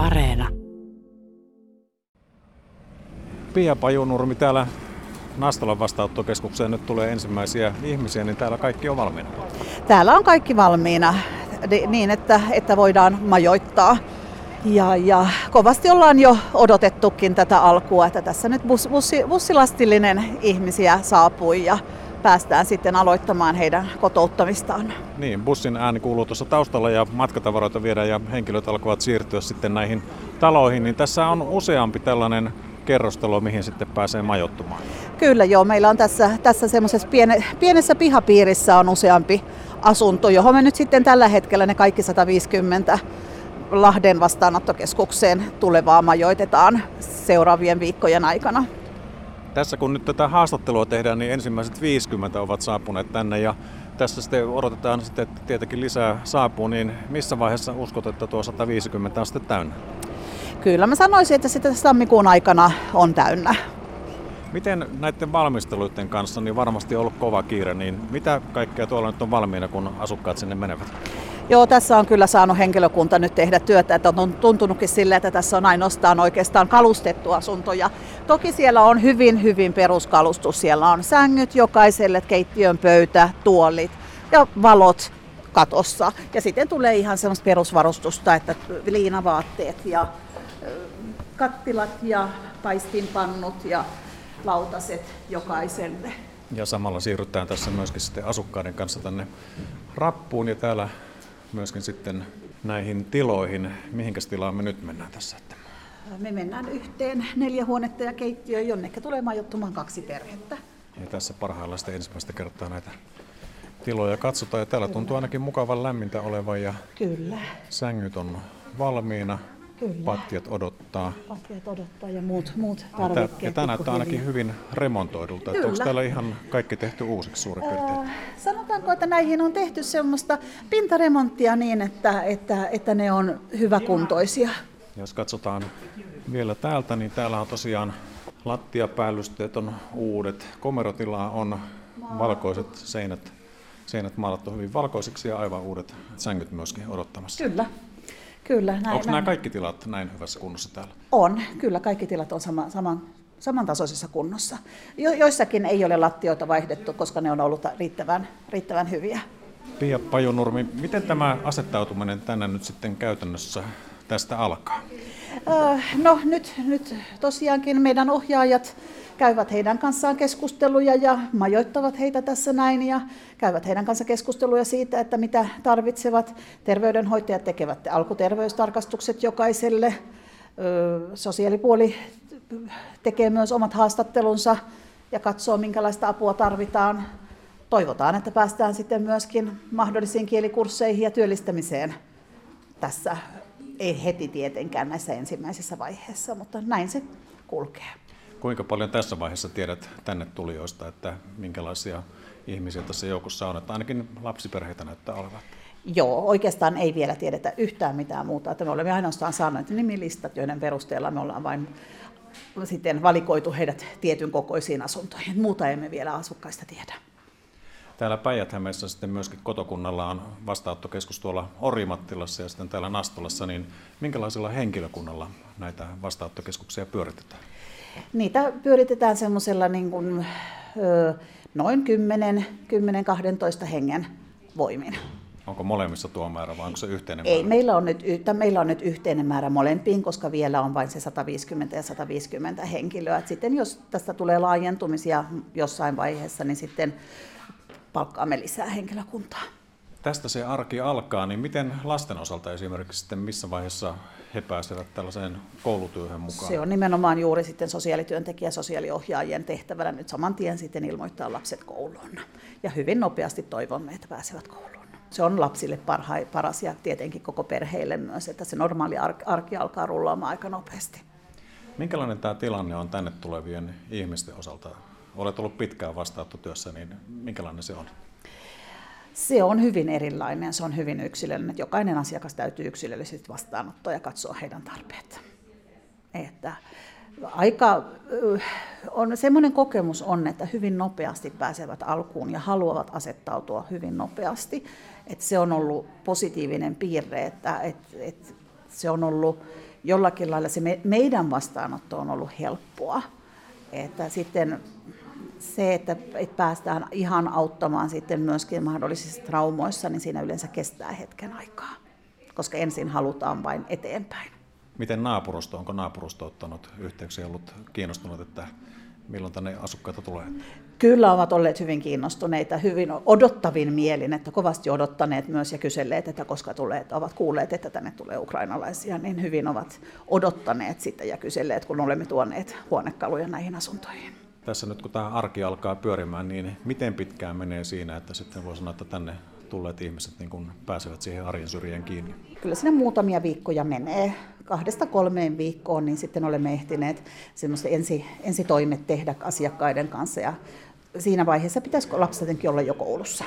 Areena. Pia Pajunurmi täällä Nastolan vastaanottokeskukseen nyt tulee ensimmäisiä ihmisiä, niin täällä kaikki on valmiina. Täällä on kaikki valmiina niin, että, että voidaan majoittaa. Ja, ja kovasti ollaan jo odotettukin tätä alkua, että tässä nyt bus, bussi, bussilastillinen ihmisiä saapui ja päästään sitten aloittamaan heidän kotouttamistaan. Niin, bussin ääni kuuluu tuossa taustalla ja matkatavaroita viedään ja henkilöt alkavat siirtyä sitten näihin taloihin, niin tässä on useampi tällainen kerrostalo, mihin sitten pääsee majoittumaan. Kyllä joo, meillä on tässä, tässä semmoisessa piene, pienessä pihapiirissä on useampi asunto, johon me nyt sitten tällä hetkellä ne kaikki 150 Lahden vastaanottokeskukseen tulevaa majoitetaan seuraavien viikkojen aikana. Tässä kun nyt tätä haastattelua tehdään, niin ensimmäiset 50 ovat saapuneet tänne ja tässä sitten odotetaan sitten, että tietenkin lisää saapuu, niin missä vaiheessa uskot, että tuo 150 on sitten täynnä? Kyllä mä sanoisin, että sitten tammikuun aikana on täynnä. Miten näiden valmisteluiden kanssa, niin varmasti on ollut kova kiire, niin mitä kaikkea tuolla nyt on valmiina, kun asukkaat sinne menevät? Joo, tässä on kyllä saanut henkilökunta nyt tehdä työtä, että on tuntunutkin sille, että tässä on ainoastaan oikeastaan kalustettu asuntoja. Toki siellä on hyvin, hyvin peruskalustus. Siellä on sängyt jokaiselle, keittiön pöytä, tuolit ja valot katossa. Ja sitten tulee ihan semmoista perusvarustusta, että liinavaatteet ja kattilat ja paistinpannut ja lautaset jokaiselle. Ja samalla siirrytään tässä myöskin sitten asukkaiden kanssa tänne rappuun ja täällä myöskin sitten näihin tiloihin. Mihinkäs tilaan me nyt mennään tässä? Me mennään yhteen neljä huonetta ja keittiö, jonne tulee majoittumaan kaksi perhettä. Ja tässä parhaillaan sitten ensimmäistä kertaa näitä tiloja katsotaan. Ja täällä tuntuu ainakin mukavan lämmintä olevan ja Kyllä. sängyt on valmiina. Kyllä. Patjat odottaa. Patjat odottaa ja muut, muut tarvikkeet. Ja tämä näyttää ainakin hyvin remontoidulta. Että onko täällä ihan kaikki tehty uusiksi suurin piirtein? Äh, sanotaanko, että näihin on tehty semmoista pintaremonttia niin, että, että, että ne on hyväkuntoisia. Jos katsotaan vielä täältä, niin täällä on tosiaan lattiapäällysteet on uudet. Komerotilaa on valkoiset seinät, seinät maalattu hyvin valkoisiksi ja aivan uudet sängyt myöskin odottamassa. Kyllä, Kyllä, näin, Onko näin. nämä kaikki tilat näin hyvässä kunnossa täällä? On, kyllä kaikki tilat on sama, saman, samantasoisessa kunnossa. Jo, joissakin ei ole lattioita vaihdettu, koska ne on ollut riittävän, riittävän hyviä. Pia Pajunurmi, miten tämä asettautuminen tänne nyt sitten käytännössä tästä alkaa? No nyt, nyt tosiaankin meidän ohjaajat käyvät heidän kanssaan keskusteluja ja majoittavat heitä tässä näin ja käyvät heidän kanssa keskusteluja siitä, että mitä tarvitsevat. Terveydenhoitajat tekevät alkuterveystarkastukset jokaiselle. Sosiaalipuoli tekee myös omat haastattelunsa ja katsoo, minkälaista apua tarvitaan. Toivotaan, että päästään sitten myöskin mahdollisiin kielikursseihin ja työllistämiseen tässä. Ei heti tietenkään näissä ensimmäisissä vaiheissa, mutta näin se kulkee. Kuinka paljon tässä vaiheessa tiedät tänne tulijoista, että minkälaisia ihmisiä tässä joukossa on, että ainakin lapsiperheitä näyttää olevan? Joo, oikeastaan ei vielä tiedetä yhtään mitään muuta. Että me olemme ainoastaan saaneet nimilistat, joiden perusteella me ollaan vain sitten valikoitu heidät tietyn kokoisiin asuntoihin. Muuta emme vielä asukkaista tiedä. Täällä päijät sitten myöskin kotokunnalla on vastaanottokeskus tuolla Orimattilassa ja sitten täällä Nastolassa, niin minkälaisella henkilökunnalla näitä vastaanottokeskuksia pyöritetään? Niitä pyöritetään semmoisella niin kuin, noin 10-12 hengen voimin. Onko molemmissa tuo määrä vai onko se yhteinen Ei, määrä? Meillä on, nyt, meillä on nyt yhteinen määrä molempiin, koska vielä on vain se 150 ja 150 henkilöä. Et sitten jos tästä tulee laajentumisia jossain vaiheessa, niin sitten palkkaamme lisää henkilökuntaa. Tästä se arki alkaa, niin miten lasten osalta esimerkiksi sitten missä vaiheessa he pääsevät tällaiseen koulutyöhön mukaan? Se on nimenomaan juuri sitten sosiaalityöntekijä sosiaaliohjaajien tehtävänä nyt saman tien sitten ilmoittaa lapset kouluun. Ja hyvin nopeasti toivomme, että pääsevät kouluun. Se on lapsille parha, paras ja tietenkin koko perheille myös, että se normaali arki alkaa rullaamaan aika nopeasti. Minkälainen tämä tilanne on tänne tulevien ihmisten osalta? Olet ollut pitkään vastaanottotyössä, niin minkälainen se on? Se on hyvin erilainen, se on hyvin yksilöllinen. Jokainen asiakas täytyy yksilöllisesti vastaanottaa ja katsoa heidän tarpeet. Että aika on semmoinen kokemus on, että hyvin nopeasti pääsevät alkuun ja haluavat asettautua hyvin nopeasti. Että se on ollut positiivinen piirre, että, että, että se on ollut jollakin lailla, se me, meidän vastaanotto on ollut helppoa. Että sitten se, että, että päästään ihan auttamaan sitten myöskin mahdollisissa traumoissa, niin siinä yleensä kestää hetken aikaa, koska ensin halutaan vain eteenpäin. Miten naapurusto, onko naapurusto ottanut yhteyksiä ollut kiinnostunut, että milloin tänne asukkaita tulee? Kyllä ovat olleet hyvin kiinnostuneita, hyvin odottavin mielin, että kovasti odottaneet myös ja kyselleet, että koska tulee, että ovat kuulleet, että tänne tulee ukrainalaisia, niin hyvin ovat odottaneet sitä ja kyselleet, kun olemme tuoneet huonekaluja näihin asuntoihin. Tässä nyt kun tämä arki alkaa pyörimään, niin miten pitkään menee siinä, että sitten voi sanoa, että tänne tulleet ihmiset niin kun pääsevät siihen arjen syrjään kiinni? Kyllä sinne muutamia viikkoja menee. Kahdesta kolmeen viikkoon, niin sitten olemme ehtineet semmoista ensi, ensitoimet tehdä asiakkaiden kanssa. Ja siinä vaiheessa pitäisi lapsi olla jo koulussa.